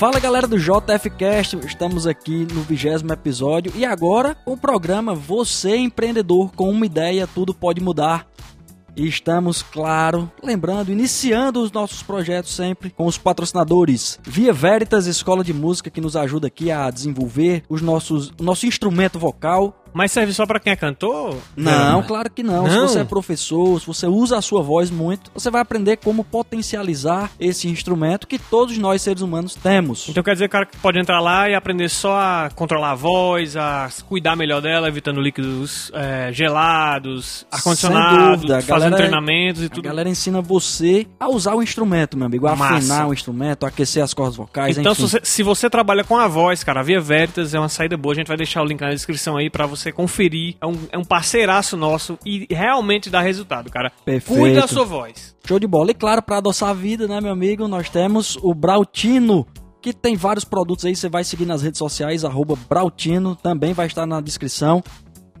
Fala galera do JFcast, estamos aqui no vigésimo episódio e agora o programa Você Empreendedor com uma ideia, tudo pode mudar. E estamos, claro, lembrando, iniciando os nossos projetos sempre com os patrocinadores. Via Veritas, escola de música que nos ajuda aqui a desenvolver os nossos, o nosso instrumento vocal, Mas serve só pra quem é cantor? não, claro que não. Não? Se você é professor, se você usa a sua voz muito, você vai aprender como potencializar esse instrumento que todos nós seres humanos temos. Então quer dizer que o cara pode entrar lá e aprender só a controlar a voz, a cuidar melhor dela, evitando líquidos é, gelados, ar-condicionado, a fazendo galera- treinamentos e A tudo. galera ensina você a usar o instrumento, meu amigo, a Massa. afinar o instrumento, a aquecer as cordas vocais, Então, enfim. se você, se você trabalha com a voz, cara, a Via Veritas é uma saída boa. A gente vai deixar o link na descrição aí pra você conferir. É um, é um parceiraço nosso e realmente dá resultado, cara. Perfeito. Cuida da sua voz. Show de bola. E claro, para adoçar a vida, né, meu amigo, nós temos o Brautino, que tem vários produtos aí, você vai seguir nas redes sociais, arroba Brautino, também vai estar na descrição.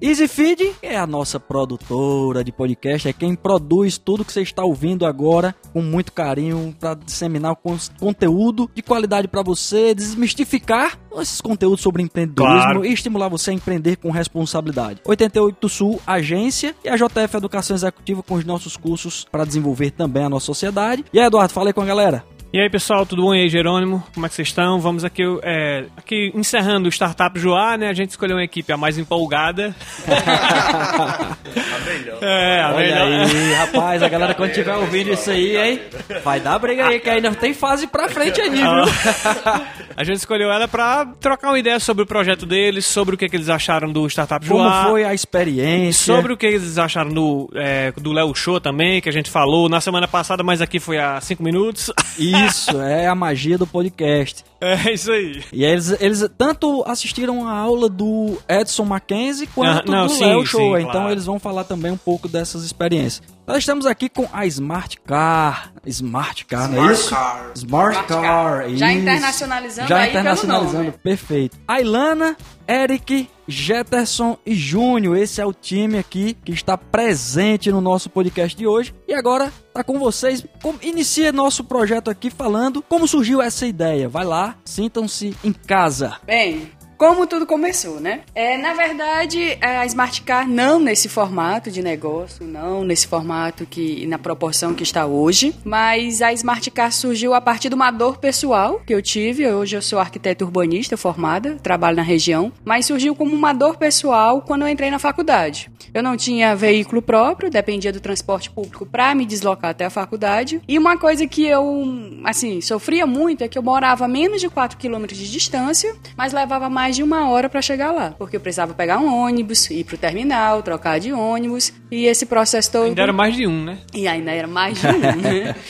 EasyFeed é a nossa produtora de podcast, é quem produz tudo que você está ouvindo agora com muito carinho para disseminar con- conteúdo de qualidade para você, desmistificar esses conteúdos sobre empreendedorismo Claro. e estimular você a empreender com responsabilidade. 88 Sul, agência e a JF Educação Executiva com os nossos cursos para desenvolver também a nossa sociedade. E aí, Eduardo, falei com a galera. E aí, pessoal, tudo bom? E aí, Jerônimo? Como é que vocês estão? Vamos aqui, é, aqui encerrando o Startup Joá, né? A gente escolheu uma equipe a mais empolgada. É, a Olha melhor. aí, rapaz, a galera quando estiver ouvindo isso aí, hein? Vai dar briga aí, que ainda tem fase pra frente aí, viu? A gente escolheu ela pra trocar uma ideia sobre o projeto deles, sobre o que, que eles acharam do Startup Como Joá. foi a experiência? Sobre o que eles acharam do, é, do Léo Show também, que a gente falou na semana passada, mas aqui foi há cinco minutos. Isso, é a magia do podcast. É isso aí. E eles, eles tanto assistiram a aula do Edson Mackenzie quanto Ah, não, do sim, Léo Show. sim, então claro. eles vão falar também um pouco dessas experiências. Nós estamos aqui com a Smart Car. Smart Car, não é Smart isso? Car. Smart, Smart Car. Car. Já isso. internacionalizando Já aí pelo internacionalizando, nome. perfeito. Ailana, Eric, Jetterson e Júnior. Esse é o time aqui que está presente no nosso podcast de hoje. E agora tá com vocês. Inicia nosso projeto aqui falando como surgiu essa ideia. Vai lá, sintam-se em casa. Bem, como tudo começou, né? É, na verdade, é, a Smart Car não nesse formato de negócio, não nesse formato que na proporção que está hoje, mas a Smart Car surgiu a partir de uma dor pessoal que eu tive. Hoje eu sou arquiteta urbanista formada, trabalho na região, mas surgiu como uma dor pessoal quando eu entrei na faculdade. Eu não tinha veículo próprio, dependia do transporte público para me deslocar até a faculdade. E uma coisa que eu, assim, sofria muito é que eu morava a menos de 4 quilômetros de distância, mas levava mais de uma hora para chegar lá. Porque eu precisava pegar um ônibus, ir pro terminal, trocar de ônibus. E esse processo todo. Ainda era mais de um, né? E ainda era mais de um, né?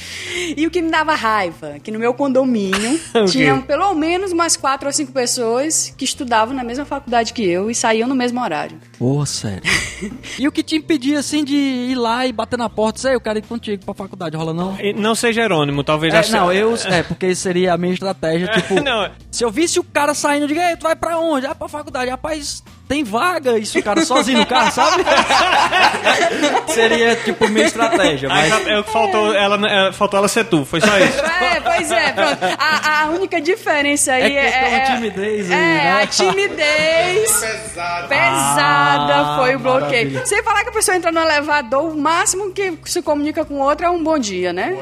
E o que me dava raiva, que no meu condomínio tinham pelo menos umas quatro ou cinco pessoas que estudavam na mesma faculdade que eu e saíam no mesmo horário. Porra, sério. e o que te impedia, assim, de ir lá e bater na porta? Sei, eu quero ir contigo pra faculdade, rola não? E Não ser Jerônimo, talvez. É, não, eu... É, porque seria a minha estratégia, tipo... Não, Se eu visse o cara saindo, eu digo, ei, tu vai pra onde? Ah, pra faculdade. Rapaz, tem vaga isso, o cara sozinho no carro, sabe? Seria, tipo, minha estratégia, Aí mas... é o que faltou ela, é, faltou ela ser tu, foi só isso. É, pois é, pronto. A, a única diferença aí É é. questão é, de timidez aí, É, né? a timidez Pesado. pesada Ah, foi o bloqueio. maravilha. Sem falar que a pessoa entra no elevador, o máximo que se comunica com o outro é um bom dia, né?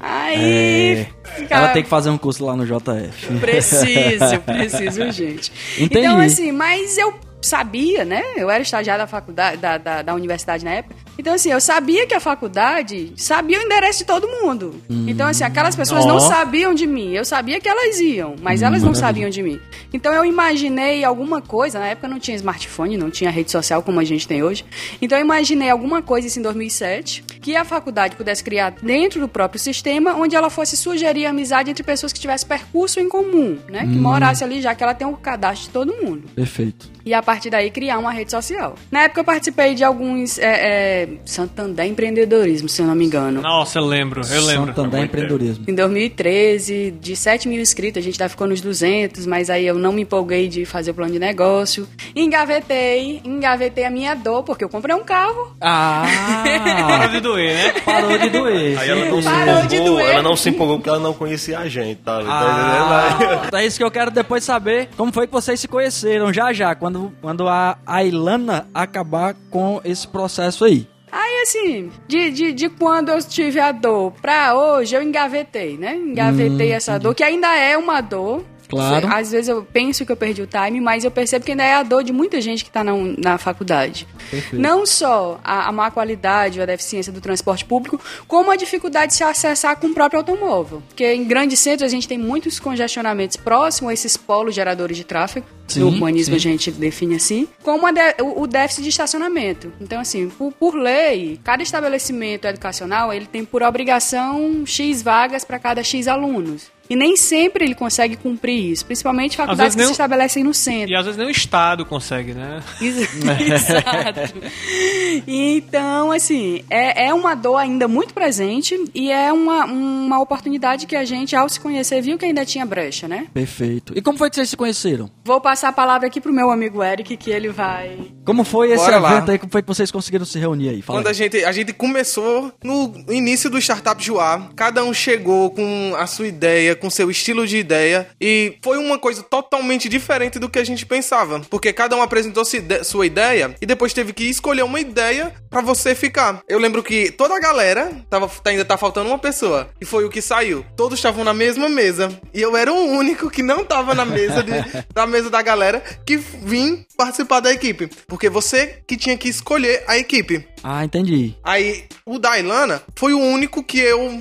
Aí. fica- É. Ela tem que fazer um curso lá no JF. Preciso, preciso, gente. Entendi. Então, assim, mas eu sabia, né? Eu era estagiária da faculdade, da, da, da universidade na época. Então, assim, eu sabia que a faculdade sabia o endereço de todo mundo. Então, assim, aquelas pessoas Ó. não sabiam de mim. Eu sabia que elas iam, mas elas não sabiam de mim. Então, eu imaginei alguma coisa. Na época não tinha smartphone, não tinha rede social como a gente tem hoje. Então, eu imaginei alguma coisa, isso em 2007, que a faculdade pudesse criar dentro do próprio sistema, onde ela fosse sugerir amizade entre pessoas que tivessem percurso em comum, né? Que morasse ali, já que ela tem o cadastro de todo mundo. Perfeito. E a partir daí criar uma rede social. Na época eu participei de alguns é, é, Santander Empreendedorismo, se eu não me engano. Nossa, eu lembro, eu lembro. Santander Empreendedorismo. Em 2013, de 7 mil inscritos, a gente tá ficando nos 200, mas aí eu não me empolguei de fazer o plano de negócio. Engavetei, engavetei a minha dor, porque eu comprei um carro. Parou Ah! de doer, né? Parou de doer. Aí ela não se Parou de empolgou, ela não se empolgou porque ela não conhecia a gente, tá? Ah, Tá entendendo? é isso que eu quero depois saber. Como foi que vocês se conheceram já já, quando, quando a, a Ilana acabar com esse processo aí. Aí, assim, de, de, de quando eu tive a dor pra hoje, eu engavetei, né? Engavetei essa dor, que ainda é uma dor. Claro. Às vezes eu penso que eu perdi o time, mas eu percebo que ainda é a dor de muita gente que tá na, na faculdade. Não só a, a má qualidade ou a deficiência do transporte público, como a dificuldade de se acessar com o próprio automóvel. Porque em grandes centros a gente tem muitos congestionamentos próximos a esses polos geradores de tráfego. Sim, no urbanismo sim. a gente define assim, como de- o, o déficit de estacionamento. Então, assim, por, por lei, cada estabelecimento educacional ele tem por obrigação X vagas para cada X alunos. E nem sempre ele consegue cumprir isso, principalmente faculdades vezes que nem se estabelecem no centro. E às vezes nem o Estado consegue, né? Exato. Então, assim, é, é uma dor ainda muito presente e é uma, uma oportunidade que a gente, ao se conhecer, viu que ainda tinha brecha, né? Perfeito. E como foi que vocês se conheceram? Vou passar a palavra aqui pro meu amigo Eric, que ele vai Como foi esse Bora lá. evento aí? Como foi que vocês conseguiram se reunir aí? Fala Quando a aí. gente, a gente começou no início do Startup Joá, cada um chegou com a sua ideia, com seu estilo de ideia, e foi uma coisa totalmente diferente do que a gente pensava, porque cada um apresentou sua ide- sua ideia e depois teve que escolher uma ideia pra você ficar. Eu lembro que toda a galera, tava, ainda tá faltando uma pessoa, e foi o que saiu. Todos estavam na mesma mesa, e eu era o único que não tava na mesa, de, na mesa da galera, que vim participar da equipe, porque você que tinha que escolher a equipe. Ah, entendi. Aí, o da Ilana foi o único que eu.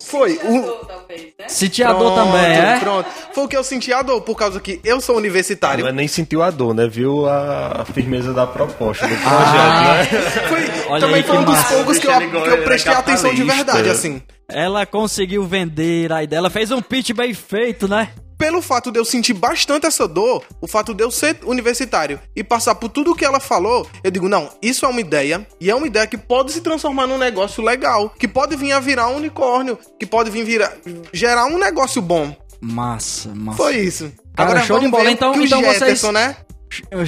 Foi. O... Sitiador Pronto, também, é? Pronto. Foi o que eu senti a dor, por causa que eu sou universitário. Ela nem sentiu a dor, né? Viu a, a firmeza da proposta do projeto, Ah. né? Foi também aí foi um dos massa. poucos que eu, que eu é prestei atenção de verdade, assim. Ela conseguiu vender a ideia. Ela fez um pitch bem feito, né? Pelo fato de eu sentir bastante essa dor, o fato de eu ser universitário e passar por tudo que ela falou, eu digo, não, isso é uma ideia, e é uma ideia que pode se transformar num negócio legal, que pode vir a virar um unicórnio, que pode vir virar, gerar um negócio bom. Massa, massa. Foi isso. Cara, show de bola. Então- que o então vocês- Jefferson, né?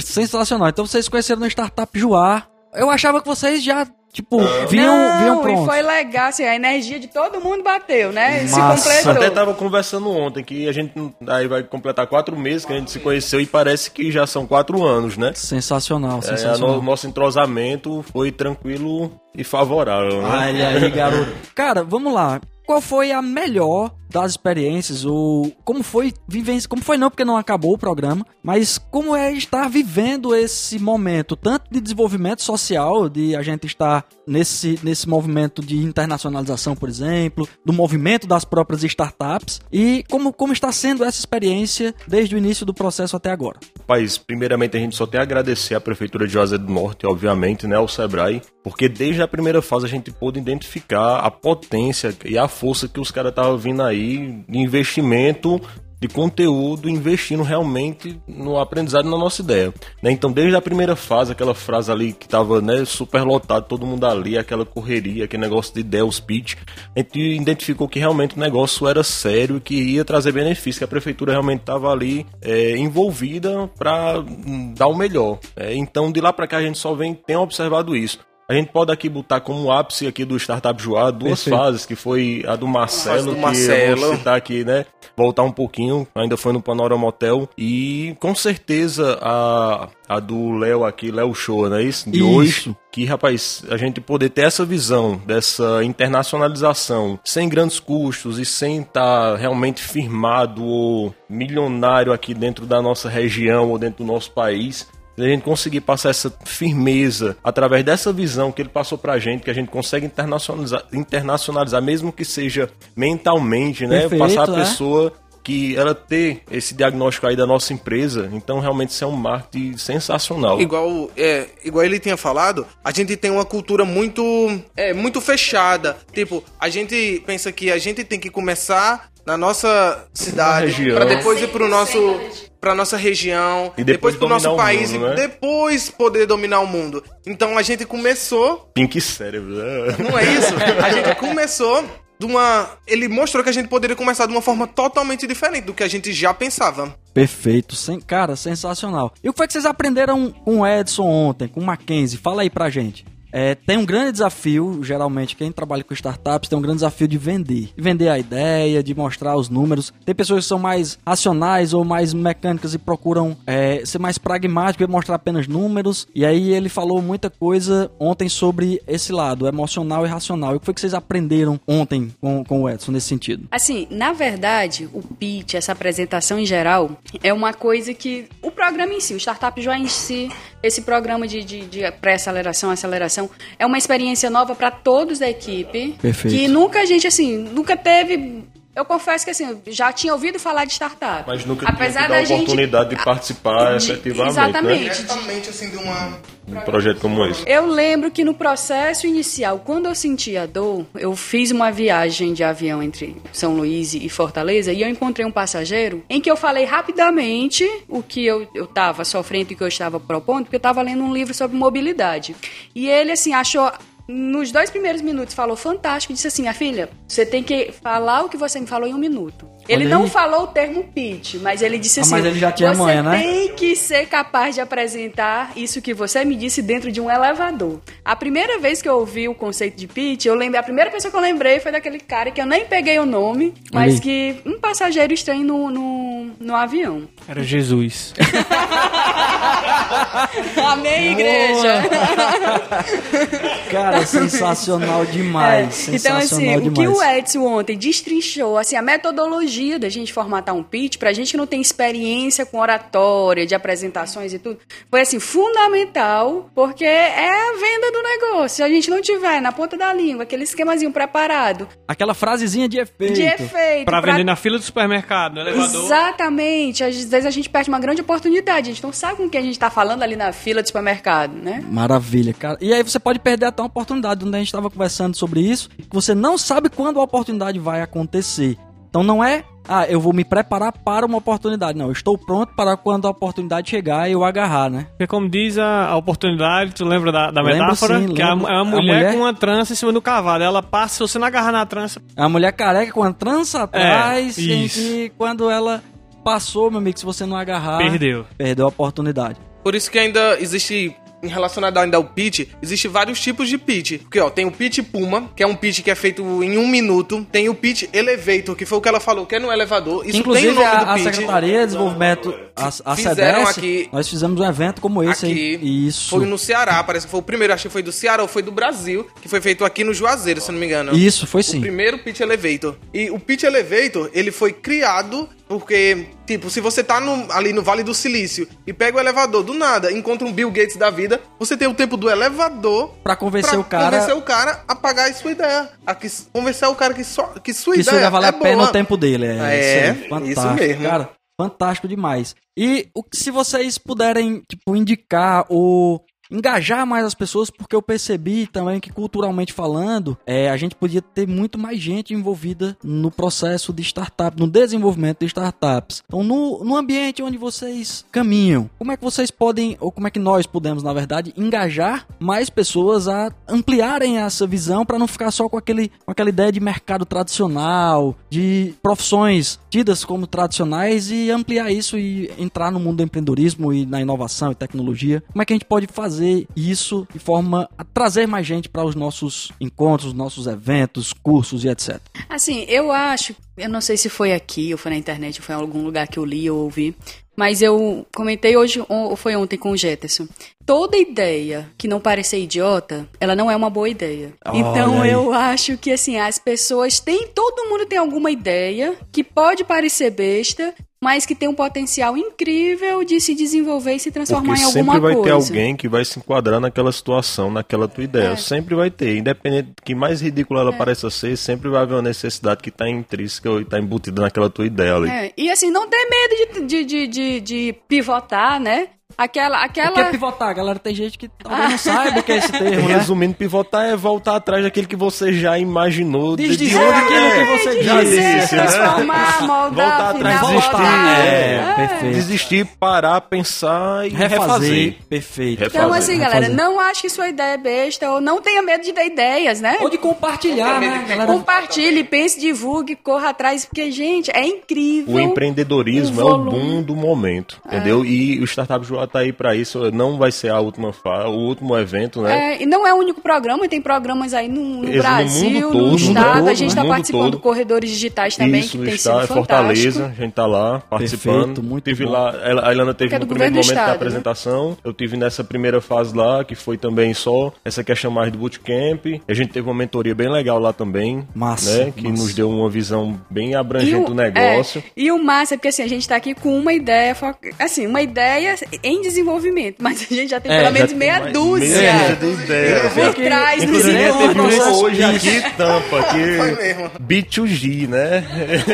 Sensacional. Então vocês conheceram no Startup Joá. Eu achava que vocês já, tipo, vinham, não, vinham e prontos. foi legal, assim, a energia de todo mundo bateu, né? Se Massa. Até completou. tava conversando ontem que a gente aí vai completar quatro meses que a gente se conheceu e parece que já são quatro anos, né? Sensacional, É, sensacional. no- nosso entrosamento foi tranquilo e favorável, né? Olha aí, garoto. Cara, vamos lá. Qual foi a melhor das experiências? Ou como foi vivência? Como foi não, porque não acabou o programa, mas como é estar vivendo esse momento, tanto de desenvolvimento social, de a gente estar nesse, nesse movimento de internacionalização, por exemplo, do movimento das próprias startups, e como, como está sendo essa experiência desde o início do processo até agora? País, primeiramente a gente só tem a agradecer à Prefeitura de Juazeiro do Norte, obviamente, né, ao Sebrae, porque desde a primeira fase a gente pôde identificar a potência e a força que os caras estavam vindo aí de investimento de conteúdo, investindo realmente no aprendizado na nossa ideia. né? Então, desde a primeira fase, aquela frase ali que estava né, super lotado, todo mundo ali, aquela correria, aquele negócio de ideia, os pitch, a gente identificou que realmente o negócio era sério e que ia trazer benefício, que a prefeitura realmente estava ali é, envolvida para dar o melhor. É, então, de lá para cá, a gente só vem tem observado isso. A gente pode aqui botar como ápice aqui do Startup Joá duas Perfeito. fases, que foi a do Marcelo, do que eu Marcelo. vou citar aqui, né? Voltar um pouquinho, ainda foi no Panorama Hotel. E com certeza a, a do Léo aqui, Léo Show, não é isso? De Isso. hoje. Que, rapaz, a gente poder ter essa visão dessa internacionalização sem grandes custos e sem estar realmente firmado ou milionário aqui dentro da nossa região ou dentro do nosso país. A gente conseguir passar essa firmeza através dessa visão que ele passou pra gente, que a gente consegue internacionalizar, internacionalizar mesmo que seja mentalmente, né? Perfeito, passar a é. pessoa que ela ter esse diagnóstico aí da nossa empresa, então realmente isso é um marketing sensacional. Igual, é, igual ele tinha falado, a gente tem uma cultura muito, é, muito fechada. Tipo, a gente pensa que a gente tem que começar na nossa cidade, para depois ir pro nosso para nossa região, E depois pro nosso país mundo, e né? depois poder dominar o mundo. Então a gente começou Pink cérebro. né? não é isso? A gente começou de uma. Ele mostrou que a gente poderia começar de uma forma totalmente diferente do que a gente já pensava. Perfeito, sem, cara, sensacional. E o que foi que vocês aprenderam com o Edson ontem, com o Mackenzie? Fala aí pra gente. É, tem um grande desafio, geralmente quem trabalha com startups tem um grande desafio de vender. De vender a ideia, de mostrar os números. Tem pessoas que são mais racionais ou mais mecânicas e procuram é, ser mais pragmáticos e mostrar apenas números. E aí ele falou muita coisa ontem sobre esse lado, emocional e racional. E o que foi que vocês aprenderam ontem com, com o Edson nesse sentido? Assim, na verdade, o pitch, essa apresentação em geral, é uma coisa que o programa em si, o Startup Joy em si, esse programa de, de, de pré-aceleração, aceleração, é uma experiência nova para todos da equipe. Perfeito. Que nunca a gente, assim, nunca teve. Eu confesso que, assim, eu já tinha ouvido falar de startup. Mas nunca Apesar a gente- oportunidade de participar de- efetivamente, exatamente. né? Diretamente assim de uma. Um projeto como esse. Eu lembro que no processo inicial, quando eu senti a dor, eu fiz uma viagem de avião entre São Luís e Fortaleza e eu encontrei um passageiro em que eu falei rapidamente o que eu estava sofrendo e o que eu estava propondo, porque eu estava lendo um livro sobre mobilidade. E ele, assim, achou. Nos dois primeiros minutos falou fantástico, disse assim: "A filha, você tem que falar o que você me falou em um minuto". Ele não falou o termo pitch, mas ele disse Ah, assim: mas ele já tinha você manha, né?" tem que ser capaz de apresentar isso que você me disse dentro de um elevador. A primeira vez que eu ouvi o conceito de pitch, eu lembrei, a primeira pessoa que eu lembrei foi daquele cara que eu nem peguei o nome, mas que um passageiro estranho no, no, no avião. Era Jesus. Amém, igreja! Cara, sensacional demais. É, Então, assim, sensacional o que demais. o Edson ontem destrinchou, assim, a metodologia da gente formatar um pitch, pra gente que não tem experiência com oratória, de apresentações e tudo, foi, assim, fundamental, porque é a venda do negócio. Se a gente não tiver na ponta da língua aquele esquemazinho preparado, Aquela frasezinha de efeito. de efeito... Pra vender na fila do supermercado, no elevador. Exatamente. Às vezes a gente perde uma grande oportunidade. A gente não sabe com quem a gente tá falando ali na fila do supermercado, né? Maravilha, cara. E aí você pode perder até uma oportunidade. Onde a gente estava conversando sobre isso, que você não sabe quando a oportunidade vai acontecer. Então não é, ah, eu vou me preparar para uma oportunidade. Não, eu estou pronto para quando a oportunidade chegar eu agarrar, né? Porque como diz a, a oportunidade, tu lembra da, da Lembro metáfora? sim, que é é uma mulher, mulher- com uma trança em cima do cavalo. Ela passa, se você não agarrar na trança, A mulher careca com a trança atrás, em isso. que quando ela passou, meu amigo, se você não agarrar, perdeu. perdeu a oportunidade. Por isso que ainda existe. Em relacionado ainda ao pitch, existe vários tipos de pitch. Porque, ó, tem o pitch Puma, que é um pitch que é feito em um minuto. Tem o pitch Elevator, que foi o que ela falou, que é no elevador. Isso Inclusive, tem o nome a, do a pitch. Secretaria de Desenvolvimento, a, a Fizeram CDS, aqui- nós fizemos um evento como esse aqui. aí. Isso. Foi no Ceará, parece que foi o primeiro, acho que foi do Ceará ou foi do Brasil, que foi feito aqui no Juazeiro, se não me engano. Isso, foi O sim. primeiro Pitch Elevator. E o Pitch Elevator, ele foi criado porque, tipo, se você tá no- ali no Vale do Silício e pega o elevador do nada, encontra um Bill Gates da vida, você tem o tempo do elevador Pra convencer pra o cara convencer o cara a pagar a sua ideia. A que, convencer o cara que, só, que sua que isso ideia já vale é a pena boa. o tempo dele. É, É, isso, aí, fantástico, isso mesmo. Cara, fantástico demais. E o, se vocês puderem, tipo, indicar ou engajar mais as pessoas, porque eu percebi também que culturalmente falando, é, a gente podia ter muito mais gente envolvida no processo de startup, no desenvolvimento de startups. Então, no, no ambiente onde vocês caminham, como é que vocês podem, ou como é que nós podemos, na verdade, engajar mais pessoas a ampliarem essa visão para não ficar só com, aquele, com aquela ideia de mercado tradicional, de profissões tidas como tradicionais e ampliar isso e entrar no mundo do empreendedorismo e na inovação e tecnologia. Como é que a gente pode fazer isso de forma a trazer mais gente para os nossos encontros, nossos eventos, cursos e etc. Assim, eu acho, eu não sei se foi aqui, ou foi na internet, ou foi em algum lugar que eu li ou ouvi, mas eu comentei hoje, ou foi ontem com o Jetterson. Toda ideia que não parecer idiota, ela não é uma boa ideia. Olha então aí. eu acho que assim, as pessoas têm, todo mundo tem alguma ideia que pode parecer besta, mas que tem um potencial incrível de se desenvolver e se transformar Porque em alguma sempre vai coisa. ter alguém que vai se enquadrar naquela situação, naquela tua ideia. É. Sempre vai ter. Independente de que mais ridícula ela pareça ser, sempre vai haver uma necessidade que está intrínseca ou está embutida naquela tua ideia ali. É, e assim, não ter medo de, de, de, de, de pivotar, né? Aquela, O aquela... que é pivotar, galera? Tem gente que talvez não saiba o que é esse termo, né? Resumindo, pivotar é voltar atrás daquele que você já imaginou. de- de Desdizer onde aquilo é. que você Já disse, né? transformar, moldar, Voltar atrás, desistir. É, É. perfeito. Desistir, parar, pensar e Refazer. refazer. Perfeito. Refazer. Então, assim, galera, Refazer. não ache que sua ideia é besta ou não tenha medo de dar ideias, né? Ou de compartilhar, né, galera? Compartilhe, pense, divulgue, corra atrás, porque, gente, é incrível. O empreendedorismo o é o boom do momento, entendeu? E o Startup Joá tá aí pra isso. Não vai ser a última o último evento, né? É, e não é o único programa, tem programas aí no, no Brasil, mundo no, todo, no estado. mundo a gente está participando todo. Corredores Digitais também, Isso, que no tem estado, sido é Fortaleza, fantástico. a gente tá lá participando. Perfeito, muito tive bom. lá, a Ilana teve é no primeiro momento da estado, né? apresentação. Eu tive nessa primeira fase lá, que foi também só essa questão mais do bootcamp. A gente teve uma mentoria bem legal lá também, Massa, né? Que massa. nos deu uma visão bem abrangente do negócio. é, e o massa é porque assim, a gente tá aqui com uma ideia, assim, uma ideia em desenvolvimento, mas a gente já tem É, pelo já menos tem meia dúzia. meia ideia. Por trás do Inclusive, Inclusive, teve um processo hoje aqui, tampa, aqui. Foi mesmo. B2G, né?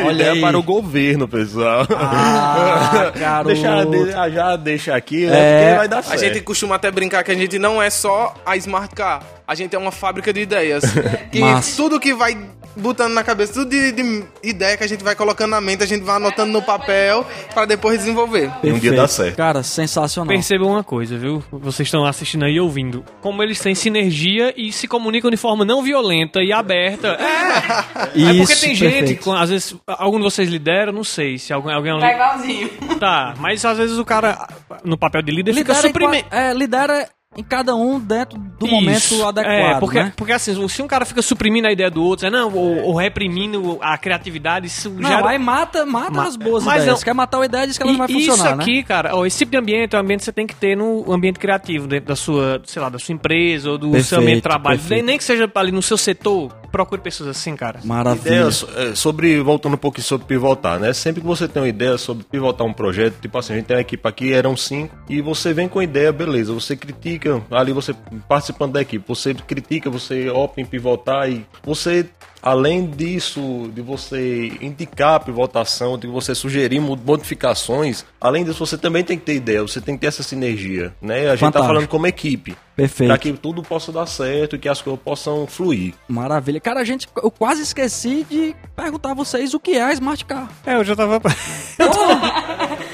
Olha para o governo, pessoal. Ah, deixa, de- já deixa aqui, né? É. Porque vai dar A certo. gente costuma até brincar que a gente não é só a Smart Car, a gente é uma fábrica de ideias. que Massa. tudo que vai botando na cabeça, tudo de, de ideia que a gente vai colocando na mente, a gente vai anotando no papel para depois desenvolver. Um dia Perfeito. dá certo. Cara, sensacional. Percebam uma coisa, viu? Vocês estão assistindo aí e ouvindo. Como eles têm sinergia e se comunicam de forma não violenta e aberta. É, é porque Isso, tem gente, perfeito. com- às vezes, algum de vocês lidera, não sei se alguém, alguém Tá igualzinho. tá, mas às vezes o cara, no papel de líder, fica Lidera, em, suprimente. é, lidera em cada um dentro do momento adequado, É, porque, né? porque assim, se um cara fica suprimindo a ideia do outro, é, não, ou, ou reprimindo a criatividade, isso Não, gera... aí mata, mata Ma- as boas mas ideias. não- Quer matar uma ideia, diz que ela não vai E funcionar, isso né? aqui, cara, ó, esse tipo de ambiente é um ambiente que você tem que ter no ambiente criativo, dentro da sua, sei lá, da sua empresa ou do seu Perfeito, ambiente de trabalho. Nem, nem que seja ali no seu setor, procure pessoas assim, cara. Maravilha. Ideia é, sobre, voltando um pouquinho sobre pivotar, né? Sempre que você tem uma ideia sobre pivotar um projeto, tipo assim, a gente tem uma equipe aqui, eram cinco, e você vem com a ideia, beleza, você critica, ali você participando da equipe, você critica, você opta em pivotar e você, além disso, de você indicar a pivotação, de você sugerir mo- modificações, além disso, você também tem que ter ideia, você tem que ter essa sinergia, né? A gente Fantástico. tá falando como equipe. Perfeito. Para que tudo possa dar certo e que as coisas possam fluir. Maravilha. Cara, a gente, eu quase esqueci de perguntar a vocês o que é a Smart Car. É, eu já tava.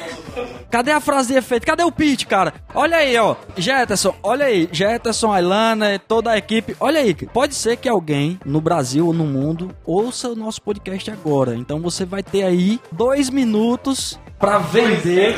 Cadê a frase de efeito? Cadê o pitch, cara? Olha aí, ó. Jetterson, olha aí. Jetterson, Ailana, toda a equipe. Olha aí. Pode ser que alguém no Brasil ou no mundo ouça o nosso podcast agora. Então você vai ter aí dois minutos pra vender.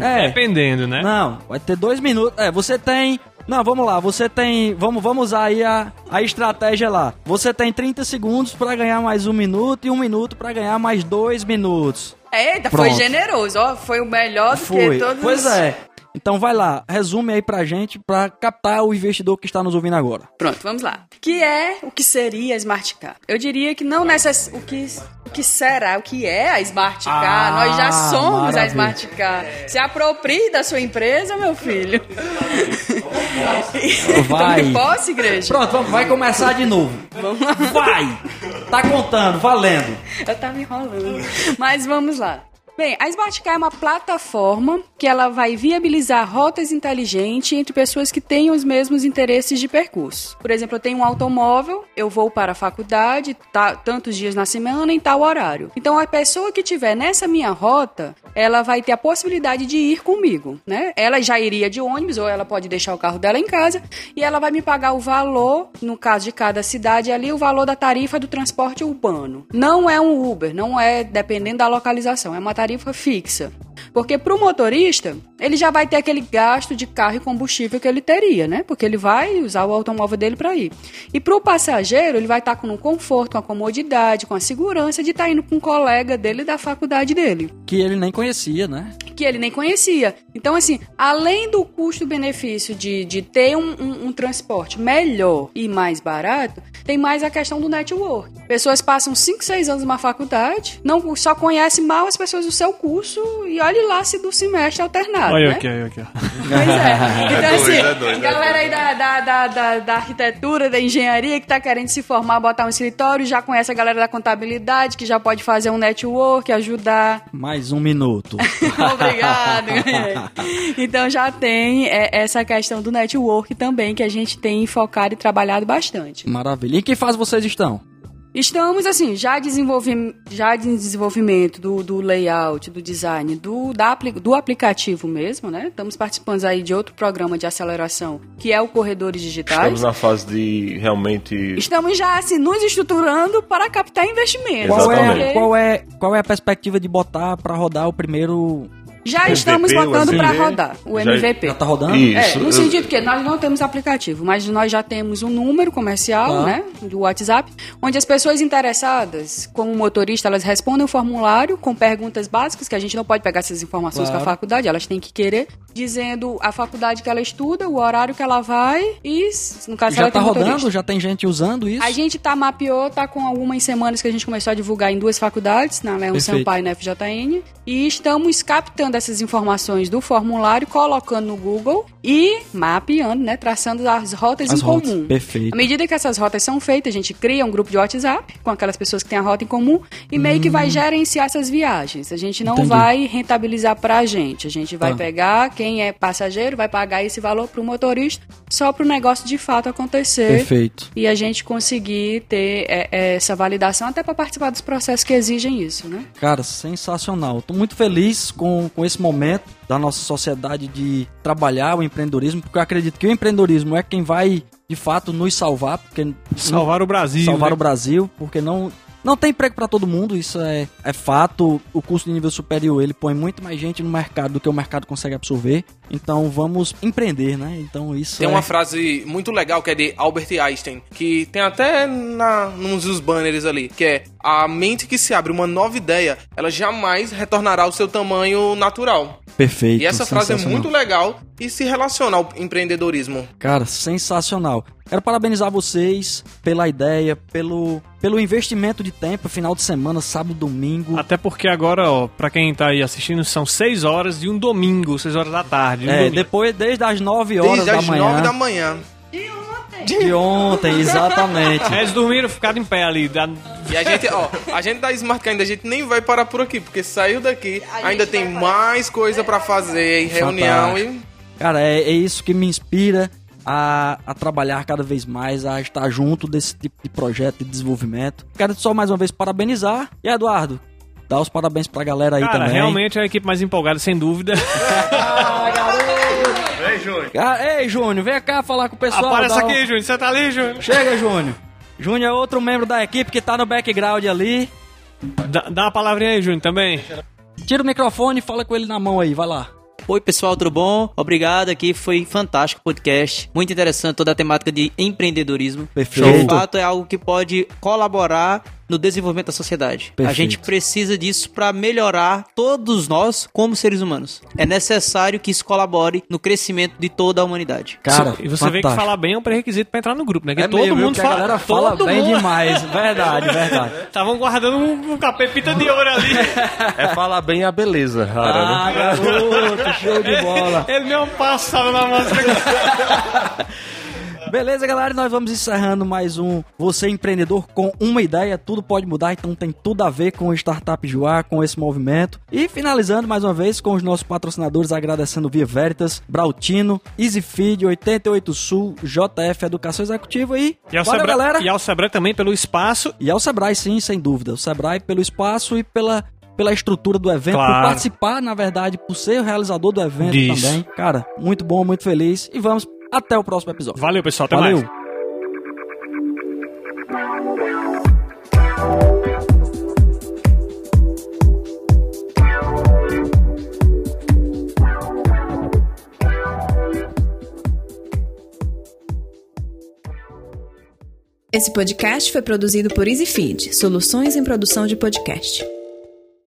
É. Dependendo, né? Não, vai ter dois minutos. É, você tem. Não, vamos lá, você tem. Vamos, vamos usar aí a, a estratégia lá. Você tem 30 segundos pra ganhar mais um minuto e um minuto pra ganhar mais dois minutos. Eita, foi Pronto. generoso, ó. Foi o melhor do Foi. que todos Pois é. Então vai lá, resume aí pra gente pra captar o investidor que está nos ouvindo agora. Pronto, vamos lá. O que é, o que seria a Smart Car? Eu diria que não necess... o que o que será, o que é a Smart Car? Ah, Nós já somos maravilha. a Smart Car. Se aproprie da sua empresa, meu filho. Vai. Tome posse, igreja. Pronto, vamos, vai começar de novo. Vamos lá. Vai! Tá contando, valendo. Eu tava enrolando. Mas vamos lá. Bem, a Smart Car é uma plataforma que ela vai viabilizar rotas inteligentes entre pessoas que tenham os mesmos interesses de percurso. Por exemplo, eu tenho um automóvel, eu vou para a faculdade tá, tantos dias na semana em tal horário. Então, a pessoa que tiver nessa minha rota, ela vai ter a possibilidade de ir comigo, né? Ela já iria de ônibus ou ela pode deixar o carro dela em casa e ela vai me pagar o valor, no caso de cada cidade ali, o valor da tarifa do transporte urbano. Não é um Uber, não é dependendo da localização, é uma tarifa fixa. Porque para o motorista, paylaştım. Ele já vai ter aquele gasto de carro e combustível que ele teria, né? Porque ele vai usar o automóvel dele para ir. E para o passageiro, ele vai estar com um conforto, com a comodidade, com a segurança de estar indo com um colega dele da faculdade dele Que ele nem conhecia, né? que ele nem conhecia. Então, assim, além do custo-benefício de, de ter um, um- um transporte melhor e mais barato, tem mais a questão do network. Pessoas passam 5, 6 anos numa faculdade, não só conhecem mal as pessoas do seu curso e olhe lá se do semestre alternado. Olha né? aqui, olha aqui. Pois é. Então, assim, doido, é doido, é galera aí da, da, da, da, da arquitetura, da engenharia, que tá querendo se formar, botar um escritório, já conhece a galera da contabilidade, que já pode fazer um network, ajudar. Mais um minuto. Obrigado. então já tem é, essa questão do network também que a gente tem focado e trabalhado bastante. Maravilha. E em que fase vocês estão? Estamos, assim, já, desenvolvi já de desenvolvimento do, do layout, do design, do, da, do aplicativo mesmo, né? Estamos participando aí de outro programa de aceleração, que é o Corredores Digitais. Estamos na fase de realmente... Estamos já, assim, nos estruturando para captar investimento. Qual é, qual, é, qual é a perspectiva de botar para rodar o primeiro já estamos botando para rodar o MVP. Já tá rodando? Isso. É, no sentido que nós não temos aplicativo, mas nós já temos um número comercial, ah. né, do WhatsApp, onde as pessoas interessadas, como motorista, elas respondem o formulário com perguntas básicas, que a gente não pode pegar essas informações claro. com a faculdade, elas têm que querer, dizendo a faculdade que ela estuda, o horário que ela vai e, no caso, já ela tá tem rodando? Motorista. Já tem gente usando isso? A gente tá mapeou, tá com algumas semanas que a gente começou a divulgar em duas faculdades, na Leão Sampaio e na FJN, e estamos captando essas informações do formulário, colocando no Google e mapeando, né? Traçando as rotas as em rotas. comum. Perfeito. À medida que essas rotas são feitas, a gente cria um grupo de WhatsApp com aquelas pessoas que têm a rota em comum e hum. meio que vai hum. gerenciar essas viagens. A gente não Entendi. vai rentabilizar pra gente. A gente vai tá. pegar quem é passageiro, vai pagar esse valor pro motorista só pro negócio de fato acontecer. Perfeito. E a gente conseguir ter é, é, essa validação até para participar dos processos que exigem isso, né? Cara, sensacional. Tô muito feliz com, com esse momento da nossa sociedade de trabalhar o empreendedorismo, porque eu acredito que o empreendedorismo é quem vai de fato nos salvar, porque salvar o Brasil, salvar né? o Brasil, porque não não tem emprego para todo mundo, isso é, é fato. O curso de nível superior ele põe muito mais gente no mercado do que o mercado consegue absorver. Então vamos empreender, né? Então isso Tem é... uma frase muito legal que é de Albert Einstein, que tem até na, nos dos banners ali, que é a mente que se abre uma nova ideia, ela jamais retornará ao seu tamanho natural. Perfeito. E essa frase é muito legal e se relaciona ao empreendedorismo. Cara, sensacional. Quero parabenizar vocês pela ideia, pelo, pelo investimento de tempo, final de semana, sábado, domingo. Até porque agora, ó, pra quem tá aí assistindo, são 6 horas de um domingo, 6 horas da tarde. Um é, domingo. depois, desde as 9 horas desde da as manhã. 9 da manhã. De ontem, exatamente. Eles dormiram, ficaram em pé ali. Da... E a gente, ó, a gente da Smart ainda a gente nem vai parar por aqui, porque saiu daqui, ainda tem mais coisa para fazer, reunião e... Cara, é, é isso que me inspira a, a, trabalhar cada vez mais, a estar junto desse tipo de projeto de desenvolvimento. Quero só mais uma vez parabenizar. E Eduardo, dá os parabéns pra galera aí Cara, também. realmente é a equipe mais empolgada, sem dúvida. ah, Ei, Júnior. Ah, ei, Júnior, vem cá falar com o pessoal. Aparece aqui, Júnior. Você tá ali, Júnior? Chega, Júnior. Júnior é outro membro da equipe que tá no background ali. Dá, dá uma palavrinha aí, Júnior, também. Tira o microfone e fala com ele na mão aí, vai lá. Oi pessoal, tudo bom? Obrigado aqui, foi fantástico o podcast. Muito interessante toda a temática de empreendedorismo. Perfeito. De fato é algo que pode colaborar no desenvolvimento da sociedade. Perfeito. A gente precisa disso para melhorar todos nós como seres humanos. É necessário que isso colabore no crescimento de toda a humanidade. Cara, e você fantástico. vê que falar bem é um pré-requisito para entrar no grupo, né? Que é todo meio, mundo viu? fala, a galera fala bem mundo... demais. Verdade, verdade. Estavam guardando um, um capepita de ouro ali. É falar bem a beleza, rara, ah, né? garoto, show de bola. Ele deu um passado na máscara. Beleza, galera, nós vamos encerrando mais um Você Empreendedor com uma ideia, tudo pode mudar, então tem tudo a ver com o Startup Joá, com esse movimento. E finalizando mais uma vez com os nossos patrocinadores, agradecendo Via Veritas, Brautino, EasyFeed, 88 Sul, JF Educação Executiva e, e ao valeu, Sebrae, galera. E ao Sebrae também pelo espaço. E ao Sebrae, sim, sem dúvida. O Sebrae pelo espaço e pela pela estrutura do evento, claro. por participar, na verdade, por ser o realizador do evento Isso. também. Cara, muito bom, muito feliz. E vamos até o próximo episódio. Valeu, pessoal. Até Valeu. mais. Esse podcast foi produzido por EasyFeed, soluções em produção de podcast.